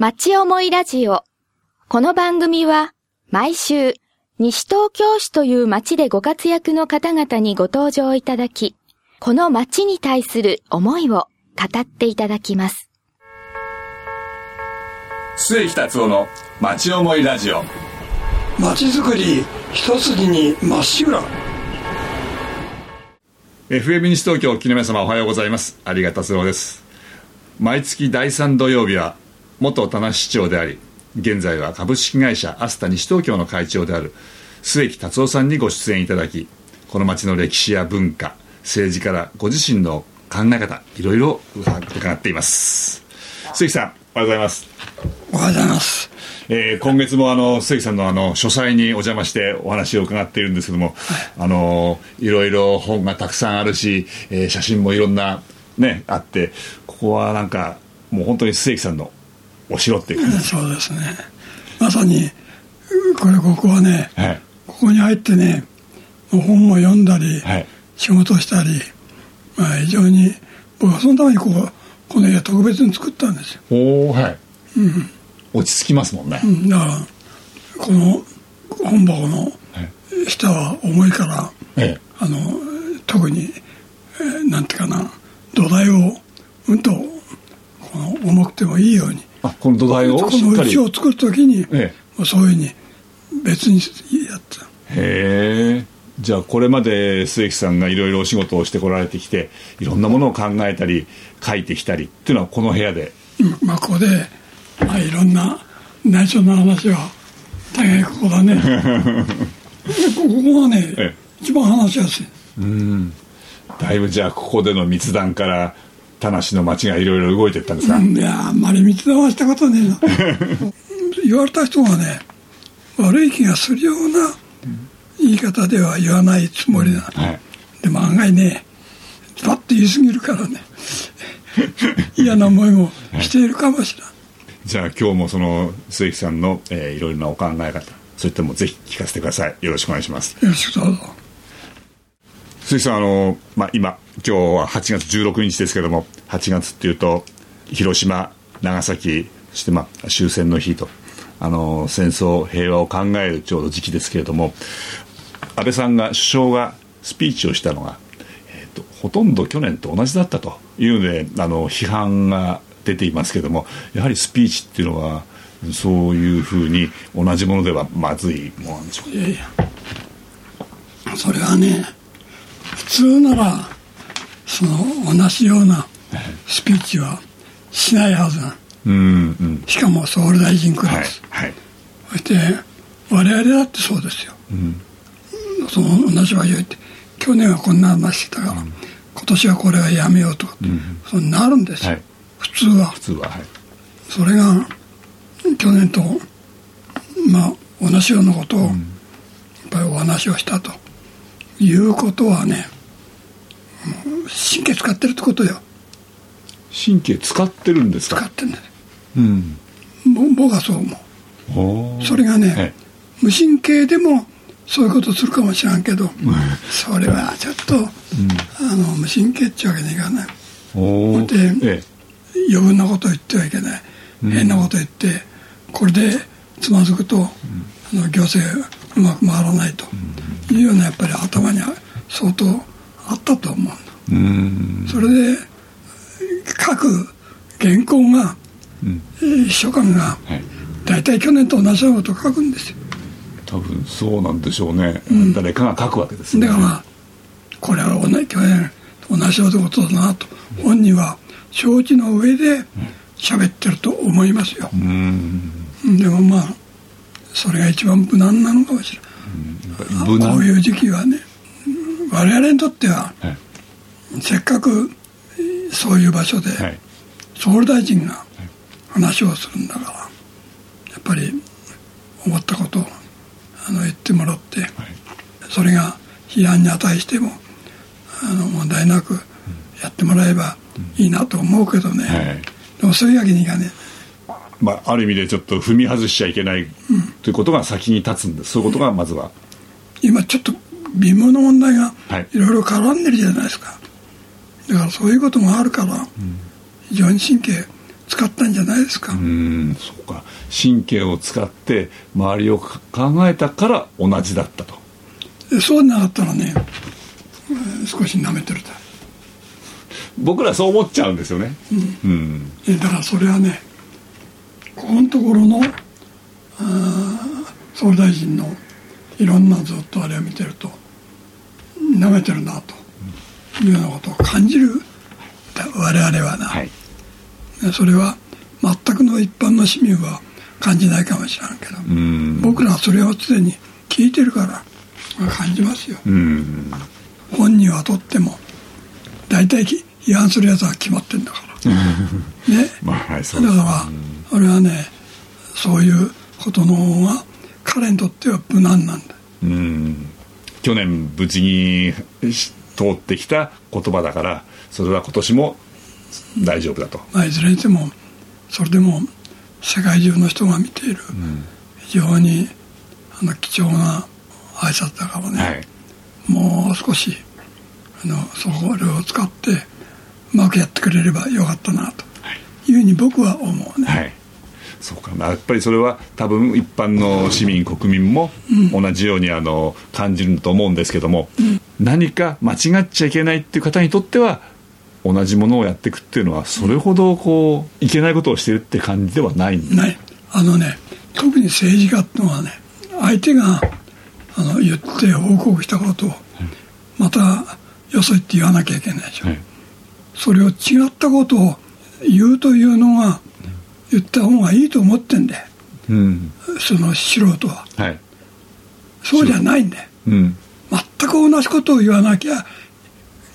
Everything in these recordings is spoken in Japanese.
町思いラジオ。この番組は毎週西東京市という町でご活躍の方々にご登場いただき、この町に対する思いを語っていただきます。末木達夫の町思いラジオ街づくり一筋にまっしぐら FM 西東京木の皆様おはようございます有賀達郎です毎月第3土曜日は元田無市長であり現在は株式会社アスタ西東京の会長である末木達夫さんにご出演いただきこの町の歴史や文化政治からご自身の考え方いろいろ伺っています。末木さんおはようございます。おはようございます。えー今月もあの関さんのあの書斎にお邪魔してお話を伺っているんですけども、あのいろいろ本がたくさんあるし、えー写真もいろんなねあってここはなんかもう本当に関さんのお城っていう。感じ、そうですね。まさにこれここはねはい。ここに入ってねもう本を読んだり、はい。仕事したり、まあ、非常に僕はそのためにこうこの家特別に作ったんですよ、おおはい、落ち着きますもんね、うん、だからこの本箱のはい。下は重いからええ。あの特に、えーなんていうかな土台をうんとこの重くてもいいようにあこの土台をこしっかり。の家を作るときに、えもうそういうふうに別にやってた。へえ。じゃあこれまで末木さんがいろいろお仕事をしてこられてきていろんなものを考えたり書いてきたりっていうのはこの部屋で。今まあここで、まあ、いろんな内緒の話は大概ここだね。ここがね、え一番話しやすい。だいぶじゃあここでの密談から田無の町がいろいろ動いていったんですか、うんいやあんまり密談はしたことねえな。言われた人がね悪い気がするような言い方では言わないつもりだ、はい。でも案外ねパッと言い過ぎるからね。嫌な思いもしているかもしれないじゃあ今日もその末木さんの、えーいろいろなお考え方そういったのもぜひ聞かせてください。よろしくお願いします。よろしくどうぞ末木さんあの、まあ、今今日は8月16日ですけども8月っていうと広島長崎そして、まあ、終戦の日とあの戦争平和を考えるちょうど時期ですけれども安倍さんが首相がスピーチをしたのが、えーとほとんど去年と同じだったというのであの批判が出ていますけどもやはりスピーチっていうのはそういうふうに同じものではまずいものなんでしょうかいやいやそれはね通ならその同じようなスピーチはしないはずなうんうん。しかも総理大臣クはいラス、はいそして我々だってそうですよ、その同じ場所行って去年はこんな話してたから、今年はこれはやめようとか、そうなるんですよ、はい。普通は。普通ははい。それが去年とまあ同じようなことをやっぱりお話をしたということはね神経使ってるってことよ。神経使ってるんですか？使ってんだよ。うん。ぼ僕はそう思おうそれがね、はい無神経でもそういうことするかもしれんけど、それはちょっと、あの無神経っていうわけにいかない。おおでえ余分なことを言ってはいけない、変なこと言ってこれでつまずくと、あの行政うまく回らないというようなやっぱり頭には相当あったと思ううん。それで各原稿が、えー秘書官がはい。大体去年と同じようなことを書くんですよ。多分そうなんでしょうね、誰かが書くわけですね。だからこれは同じ去年と同じようなことだなと本人は承知の上で喋ってると思いますよ、うん。でもまあそれが一番無難なのかもしれない、無難。こういう時期はね我々にとってははいせっかくえーそういう場所ではい総理大臣が話をするんだからやっぱり思ったことをあの言ってもらってそれが批判に値してもあの問題なくやってもらえばいいなと思うけどね、はいでもそういうわけにいかねまあ、ある意味でちょっと踏み外しちゃいけないということが先に立つんです。そういうことがまずは。今ちょっと微妙な問題がはい。いろいろ絡んでるじゃないですか、だからそういうこともあるから非常に神経使ったんじゃないですか。うんそうか。神経を使って周りを考えたから同じだったと。そうなかったらね、少し舐めてるだ僕らそう思っちゃうんですよね。うん、うん、だからそれはねここのところの総理大臣のいろんなずっとあれを見てると舐めてるなというようなことを感じる。我々はな、はい、それは全くの一般の市民は感じないかもしれんけど僕らはそれを常に聞いてるから感じますよ。本人はとっても大体違反するやつは決まってんだから。ね、まあはい、だから俺はねそういうことの方が彼にとっては無難なんだ。うん。去年無事に通ってきた言葉だからそれは今年も大丈夫だと、まあ、いずれにしてもそれでも世界中の人が見ている、非常にあの貴重な挨拶だからね、はい、もう少しあのそれを使ってうまくやってくれればよかったなと。いうふうに僕は思うね。はいそうか。やっぱりそれは多分一般の市民国民も同じようにあの感じると思うんですけども、うん、何か間違っちゃいけないっていう方にとっては同じものをやっていくっていうのはそれほどこういけないことをしてるって感じではないない。あのね特に政治家っていうのはね相手があの言って報告したことをまたよそ行って言わなきゃいけないでしょ、はい、それを違ったことを言うというのが言った方がいいと思ってんだよ、うん、その素人は、はい、そうじゃないんだよ、うん、全く同じことを言わなきゃ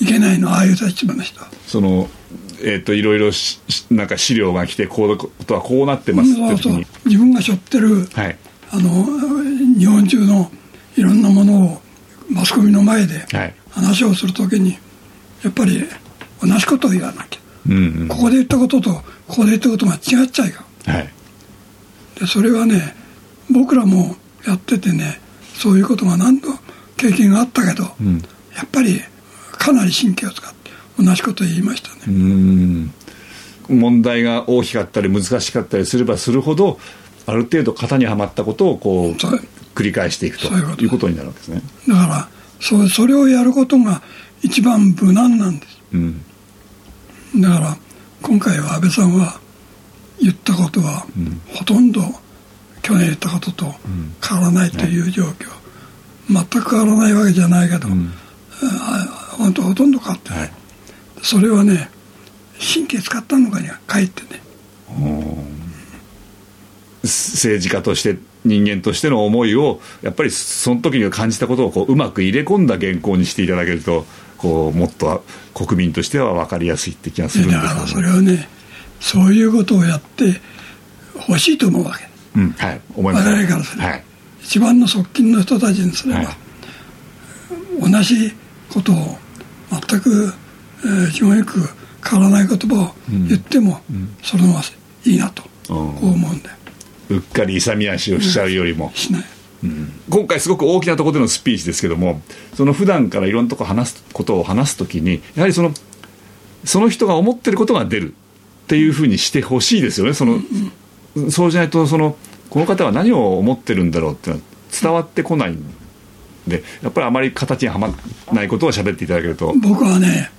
いけないのああいう立場の人そのえーと、いろいろなんか資料が来てこうことはこうなってますってそうそう。自分が背負ってる、はい、あの日本中のいろんなものをマスコミの前で話をするときに、やっぱり同じことを言わなきゃ、うんうん、ここで言ったこととここで言ったことが違っちゃいか、はい、でそれはね僕らもやっててねそういうことが何度経験があったけど、うん、やっぱりかなり神経を使って同じことを言いましたね。問題が大きかったり難しかったりすればするほどある程度型にはまったことをこう繰り返していくということ。になるわけですね。だからそそれをやることが一番無難なんです、うん、だから今回は安倍さんは言ったことは、ほとんど去年言ったことと変わらないという状況、全く変わらないわけじゃないけど、うん、本当ほとんど変わってない、はい、それはね神経使ったのかにはかえってね。政治家として人間としての思いをやっぱりその時に感じたことをこううまく入れ込んだ原稿にしていただけるとこうもっと国民としては分かりやすいって気がするんですだからそれはね。そういうことをやってほしいと思うわけ、うん。はい、思います。我々からすれば、はい、一番の側近の人たちにすれば、はい、同じことを全く、えー、気よく変わらない言葉を言っても、うん、それはいいなと、こう思うんだよ。うっかり勇み足をしちゃうよりも、しないうん、今回すごく大きなところでのスピーチですけどもその普段からいろんなとこ話すことを話すときにやはりそのその人が思ってることが出るっていうふうにしてほしいですよね。その、うん、そうじゃないとそのこの方は何を思ってるんだろうっていうのは伝わってこないんでやっぱりあまり形にはまらないことを喋っていただけると。僕はね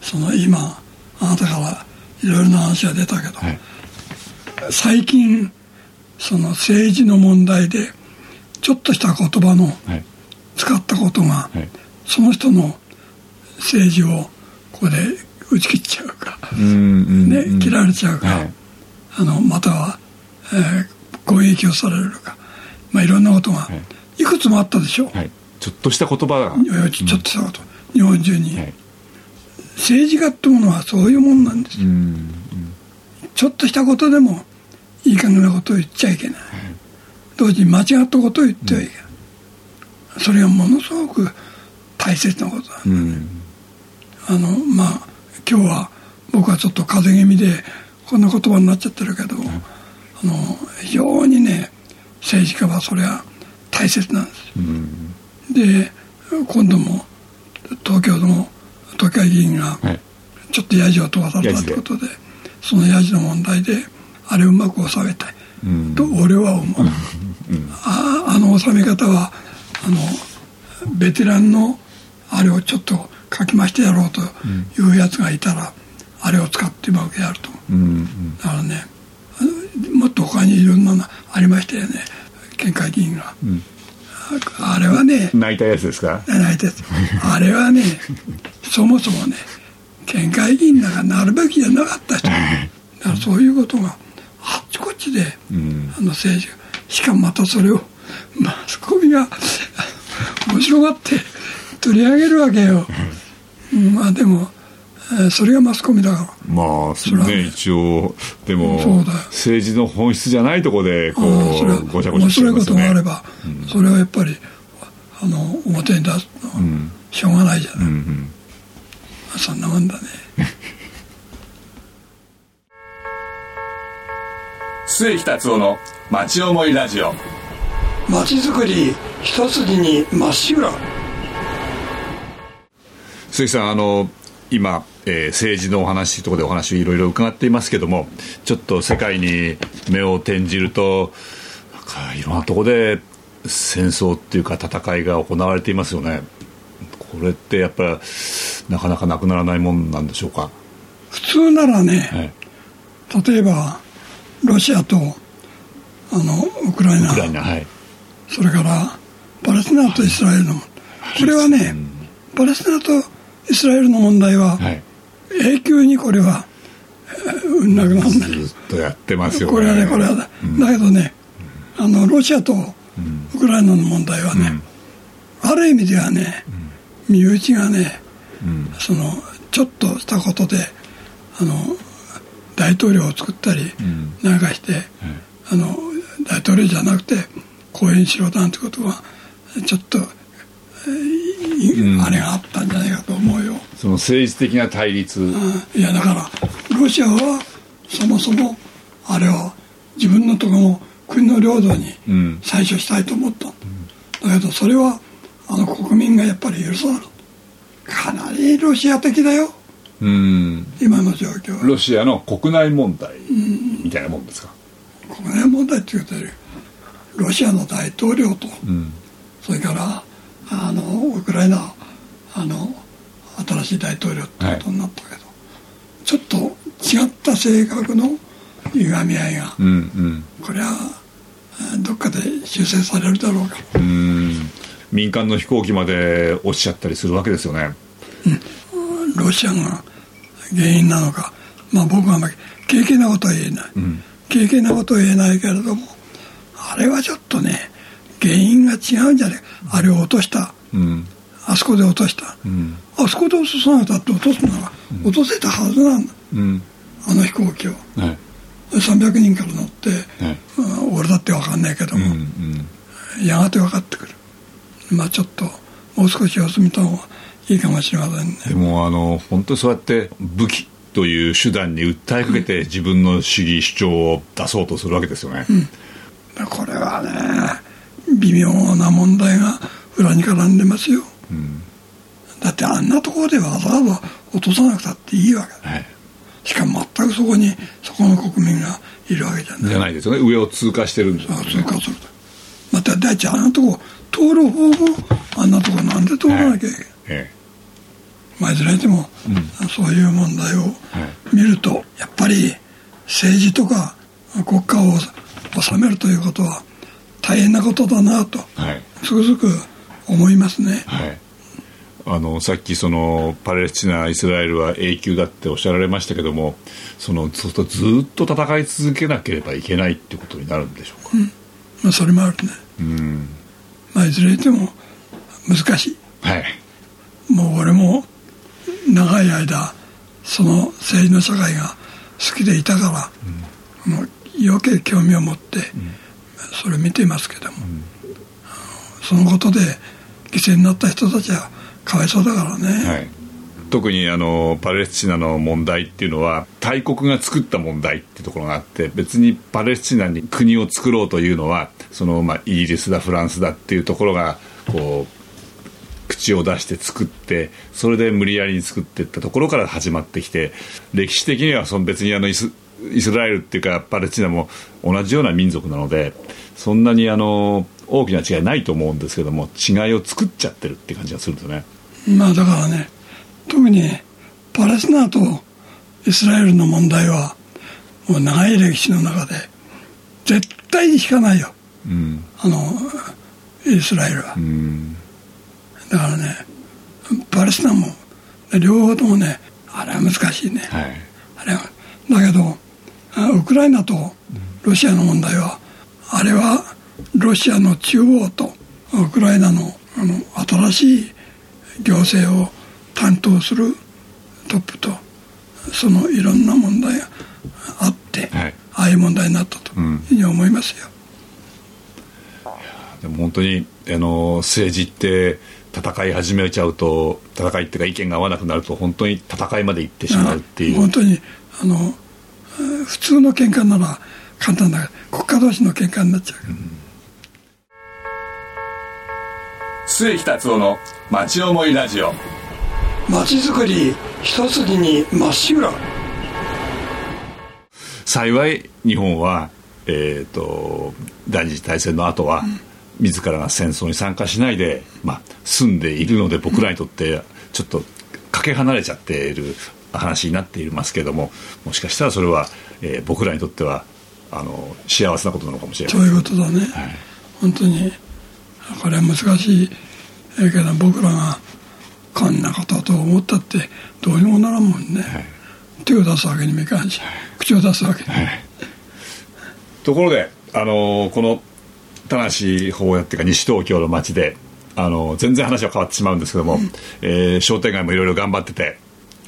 その今あなたからいろいろな話が出たけど、はい、最近その政治の問題でちょっとした言葉の使ったことが、はい、その人の政治をここで打ち切っちゃうか、ね、切られちゃうか、はい、あのまたは、えー、攻撃をされるか、まあ、いろんなことがい。くつもあったでしょ、はい、ちょっとした言葉が。ちょっとしたこと、うん、日本中に、政治家ってものはそういうもんなんですよ、ちょっとしたことでもいい加減なことを言っちゃいけない、同時に間違ったことを言ってはいけない、うん、それはものすごく大切なことだ、うん、あのまあ今日は僕はちょっと風邪気味でこんな言葉になっちゃってるけど、うん、あの非常にね政治家はそれは大切なんです、で今度も東京の都会議員がちょっとやじを飛ばされたということで、そのヤジの問題であれをうまく収めたい、と俺は思う、ああの収め方はあのベテランのあれをちょっと書きましてやろうというやつがいたら、あれを使ってうまくやると、だからねもっと他にいろんなのありましたよね。県会議員が、あれはね泣いたやつですか？泣いたやつ。あれはねそもそもね県会議員なんかなるべきじゃなかった人。だからそういうことがちこっちで、あの政治がしかもまたそれをマスコミが 面白がって取り上げるわけよ、うん、まあでもえーそれがマスコミだから。まあそれは。ね一応でも政治の本質じゃないところでこうごちゃごちゃ面白いこしてますよね。とがあれば、それはやっぱりあの表に出すのはしょうがないじゃない、うんうん。まあそんなもんだね 末木達夫の町思いラジオ。街づくり一筋にまっしぐら。鈴木さんあの今、えー政治のお話ところでお話をいろいろ伺っていますけどもちょっと世界に目を転じるとなんかいろんなところで戦争っていうか戦いが行われていますよね。これってやっぱりなかなかなくならないもんなんでしょうか、普通ならね、はい、例えばロシアとあのウクライナ。ウクライナはい。それからパレスチナとイスラエルのこれはね、パレスチナとイスラエルの問題は、はい。永久にこれは、えーなくならないずっとやってますよね。これはねこれは、だ。けどねあのロシアとウクライナの問題はね、ある意味ではね、身内がね、そのちょっとしたことであの大統領を作ったりなん。かして、あの大統領じゃなくて講演しろなんてことはちょっと、あれがあったんじゃないかと思うよ。その政治的な対立。うん。いやだからロシアはそもそもあれを自分のところの国の領土にん。採取したいと思った。ん。だ、だけどそれはあの国民がやっぱり許さなかったかなりロシア的だようん。今の状況は。ロシアの国内問題みたいなもんですか、国内問題って言うとロシアの大統領と、うん。それからあのウクライナあの新しい大統領ってことになったけど、ちょっと違った性格の歪み合いが、うんうん。これはえーどっかで修正されるだろうか。うん。民間の飛行機まで落ちちゃったりするわけですよねロシアが原因なのか。まあ僕はあんまり軽々なことは言えない、軽々なことは言えないけれどもあれはちょっとね原因が違うんじゃないか。あれを落とした。うん。あそこで落とした、ん。あそこで落とさなかったって落とすのは、落とせたはずなんだ。うん。あの飛行機を。はい300人から乗って、俺だって分かんないけども、うんうん。やがて分かってくる。まあちょっともう少し様子見た方がいいかもしれませんね。でもあの本当にそうやって武器という手段に訴えかけて自分の主義主張を出そうとするわけですよね、これはね微妙な問題が裏に絡んでますよ、だってあんなところでわざわざ落とさなくたっていいわけだ。はい。しかも全くそこにそこの国民がいるわけじゃない。じゃないですよね。上を通過してるんですよあ通過するとまた第一あんなとこ通る方もあんなとこなんで通らなきゃいけない、えまあ、いずれにしても、そういう問題を見ると、やっぱり政治とか国家を治めるということは大変なことだなと、えはい。つくづく思いますね。はい。あのさっきそのパレスチナイスラエルは永久だっておっしゃられましたけどもそのずっと戦い続けなければいけないっていうことになるんでしょうか、まあ、それもあるね。うん。まあ、いずれにしても難しはいい。もう俺も長い間、その政治の社会が好きでいたから、もう余計興味を持って、それ見ていますけども、そのことで犠牲になった人たちはかわいそうだからね。はい、特にあのパレスチナの問題っていうのは大国が作った問題っていうところがあって別にパレスチナに国を作ろうというのはその、まあ、イギリスだフランスだっていうところがこう口を出して作ってそれで無理やりに作っていったところから始まってきて歴史的にはその別にあのイスイスラエルっていうかパレスチナも同じような民族なのでそんなにあの大きな違いないと思うんですけども違いを作っちゃってるって感じがするんですよね。まあだからね特にパレスチナとイスラエルの問題はもう長い歴史の中で絶対に引かないよ、うん、あのイスラエルは、うん、だからねパレスチナも両方ともねあれは難しいね、はい、あれはだけどウクライナとロシアの問題はあれはロシアの中央とウクライナのあの新しい行政を担当するトップとそのいろんな問題があって、はい、ああいう問題になったというふうに思いますよ。うん、でも本当にあの政治って戦い始めちゃうと戦いっていうか意見が合わなくなると本当に戦いまで行ってしまうっていう。本当にあの普通の喧嘩なら簡単だ。国家同士の喧嘩になっちゃう、うん、末木達夫の町思いラジオ。町づくり一筋にまっしぐら。幸い日本は、えーと、第二次大戦の後は、うん、自らが戦争に参加しないで、まあ、住んでいるので僕らにとってちょっとかけ離れちゃっている話になっていますけれどももしかしたらそれは、えー、僕らにとってはあの幸せなことなのかもしれないそういうことだね、はい、本当に。これは難しい。けど僕らがこんなことと思ったってどうにもならんもんね、はい、手を出すわけにもいかんし、はい、口を出すわけに、はい、ところであのこの田無法屋っていうか西東京の町であの全然話は変わってしまうんですけども、うん、えー、商店街もいろいろ頑張ってて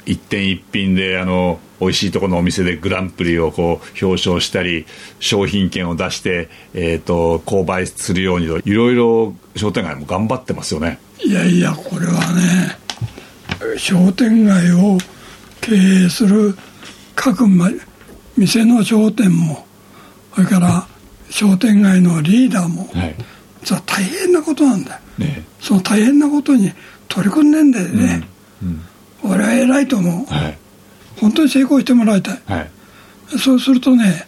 一点一品であの美味しいところのお店でグランプリをこう表彰したり商品券を出して、えーと、購買するようにいろいろ商店街も頑張ってますよね。いやいやこれはね商店街を経営する各店の商店もそれから商店街のリーダーも、はい、それは大変なことなんだよ、ね、その大変なことに取り組んでんだよね、うん。うん。俺は偉いと思う、はい、本当に成功してもらいたい、はい、そうするとね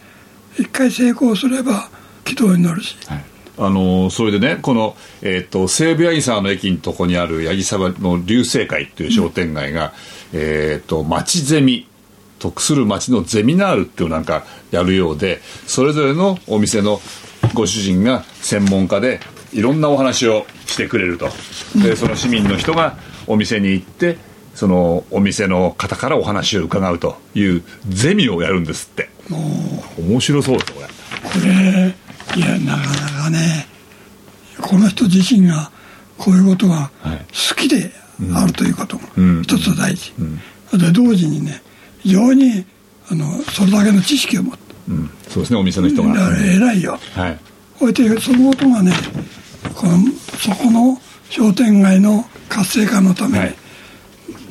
一回成功すれば軌道に乗るし、はい、あのそれでねこの、えーと、西武八木沢の駅のとこにある八木沢の流星会っていう商店街が、うん、えっ、ー、と町ゼミ得する町のゼミナールっていうなんかやるようでそれぞれのお店のご主人が専門家でいろんなお話をしてくれると。でその市民の人がお店に行ってそのお店の方からお話を伺うというゼミをやるんですって。面白そうですこれ。これいやなかなかねこの人自身がこういうことが好きであるということが一つ大事、で同時にね非常にあのそれだけの知識を持って、うん、そうですねお店の人が。偉いよ、はい、こうやってそのことがねこのそこの商店街の活性化のために、はい。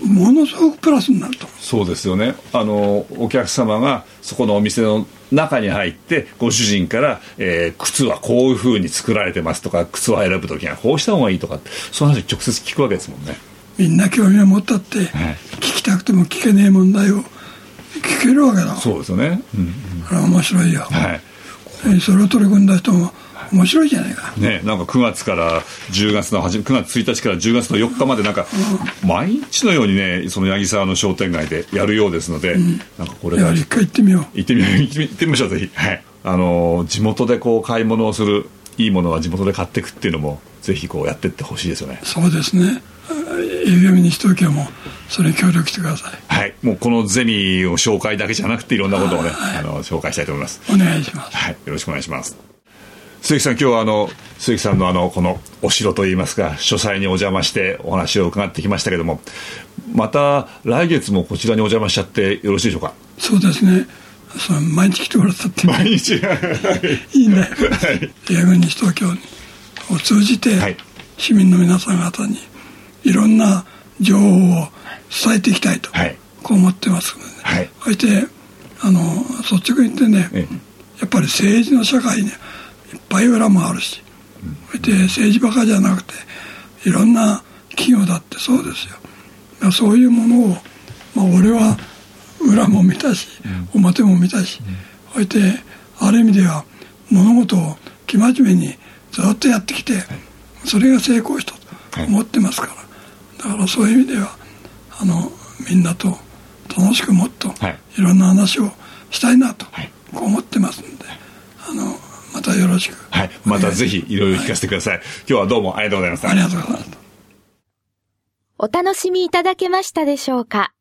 ものすごくプラスになると。そうですよね。あのお客様がそこのお店の中に入ってご主人から、えー、靴はこういうふうに作られてますとか靴を選ぶ時にはこうした方がいいとかその話直接聞くわけですもんね。みんな興味を持ったって、はい、聞きたくても聞けねえ問題を聞けるわけだ。そうですよね、うん。うん、面白いよ、はい、それを取り組んだ人も面白いじゃないか。ねなんか9月から10月の初め9月1日から10月の4日までなんか、毎日のようにねその八木沢の商店街でやるようですので、うん、なんかこれ一回行ってみよう。行ってみよう。行ってみましょうぜひ。はい。あの地元でこう買い物をするいいものは地元で買っていくっていうのもぜひこうやっていってほしいですよね。そうですね FM に東京もそれに協力してください。はい。もうこのゼミを紹介だけじゃなくていろんなことをね、はい、あの紹介したいと思います。お願いします。はい。よろしくお願いします。鈴木さん今日はあの鈴木さんのあのこのお城といいますか書斎にお邪魔してお話を伺ってきましたけどもまた来月もこちらにお邪魔しちゃってよろしいでしょうか？そうですね。その毎日来てもらったって毎日。いいね、はい、英西東京を通じて、はい、市民の皆さん方にいろんな情報を伝えていきたいと、はい、こう思ってますので、ね、はい、そしてあの率直に言ってね、やっぱり政治の社会ねいっぱい裏もあるし、うん、で政治ばかじゃなくていろんな企業だってそうですよ。まあ、そういうものを、まあ、俺は裏も見たし、表も見たし、そいてある意味では物事を生真面目にずっとやってきて、それが成功したと思ってますから、だからそういう意味ではあのみんなと楽しくもっとい。ろんな話をしたいなと、こう思ってますんであのまたよろしく。はい。またぜひいろいろ聞かせてください、はい、今日はどうもありがとうございました。ありがとうございました。お楽しみいただけましたでしょうか？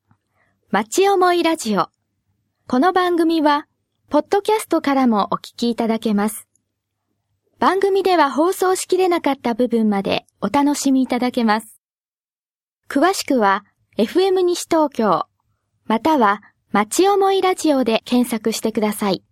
町思いラジオ。この番組はポッドキャストからもお聞きいただけます。番組では放送しきれなかった部分までお楽しみいただけます詳しくは FM 西東京または町思いラジオで検索してください。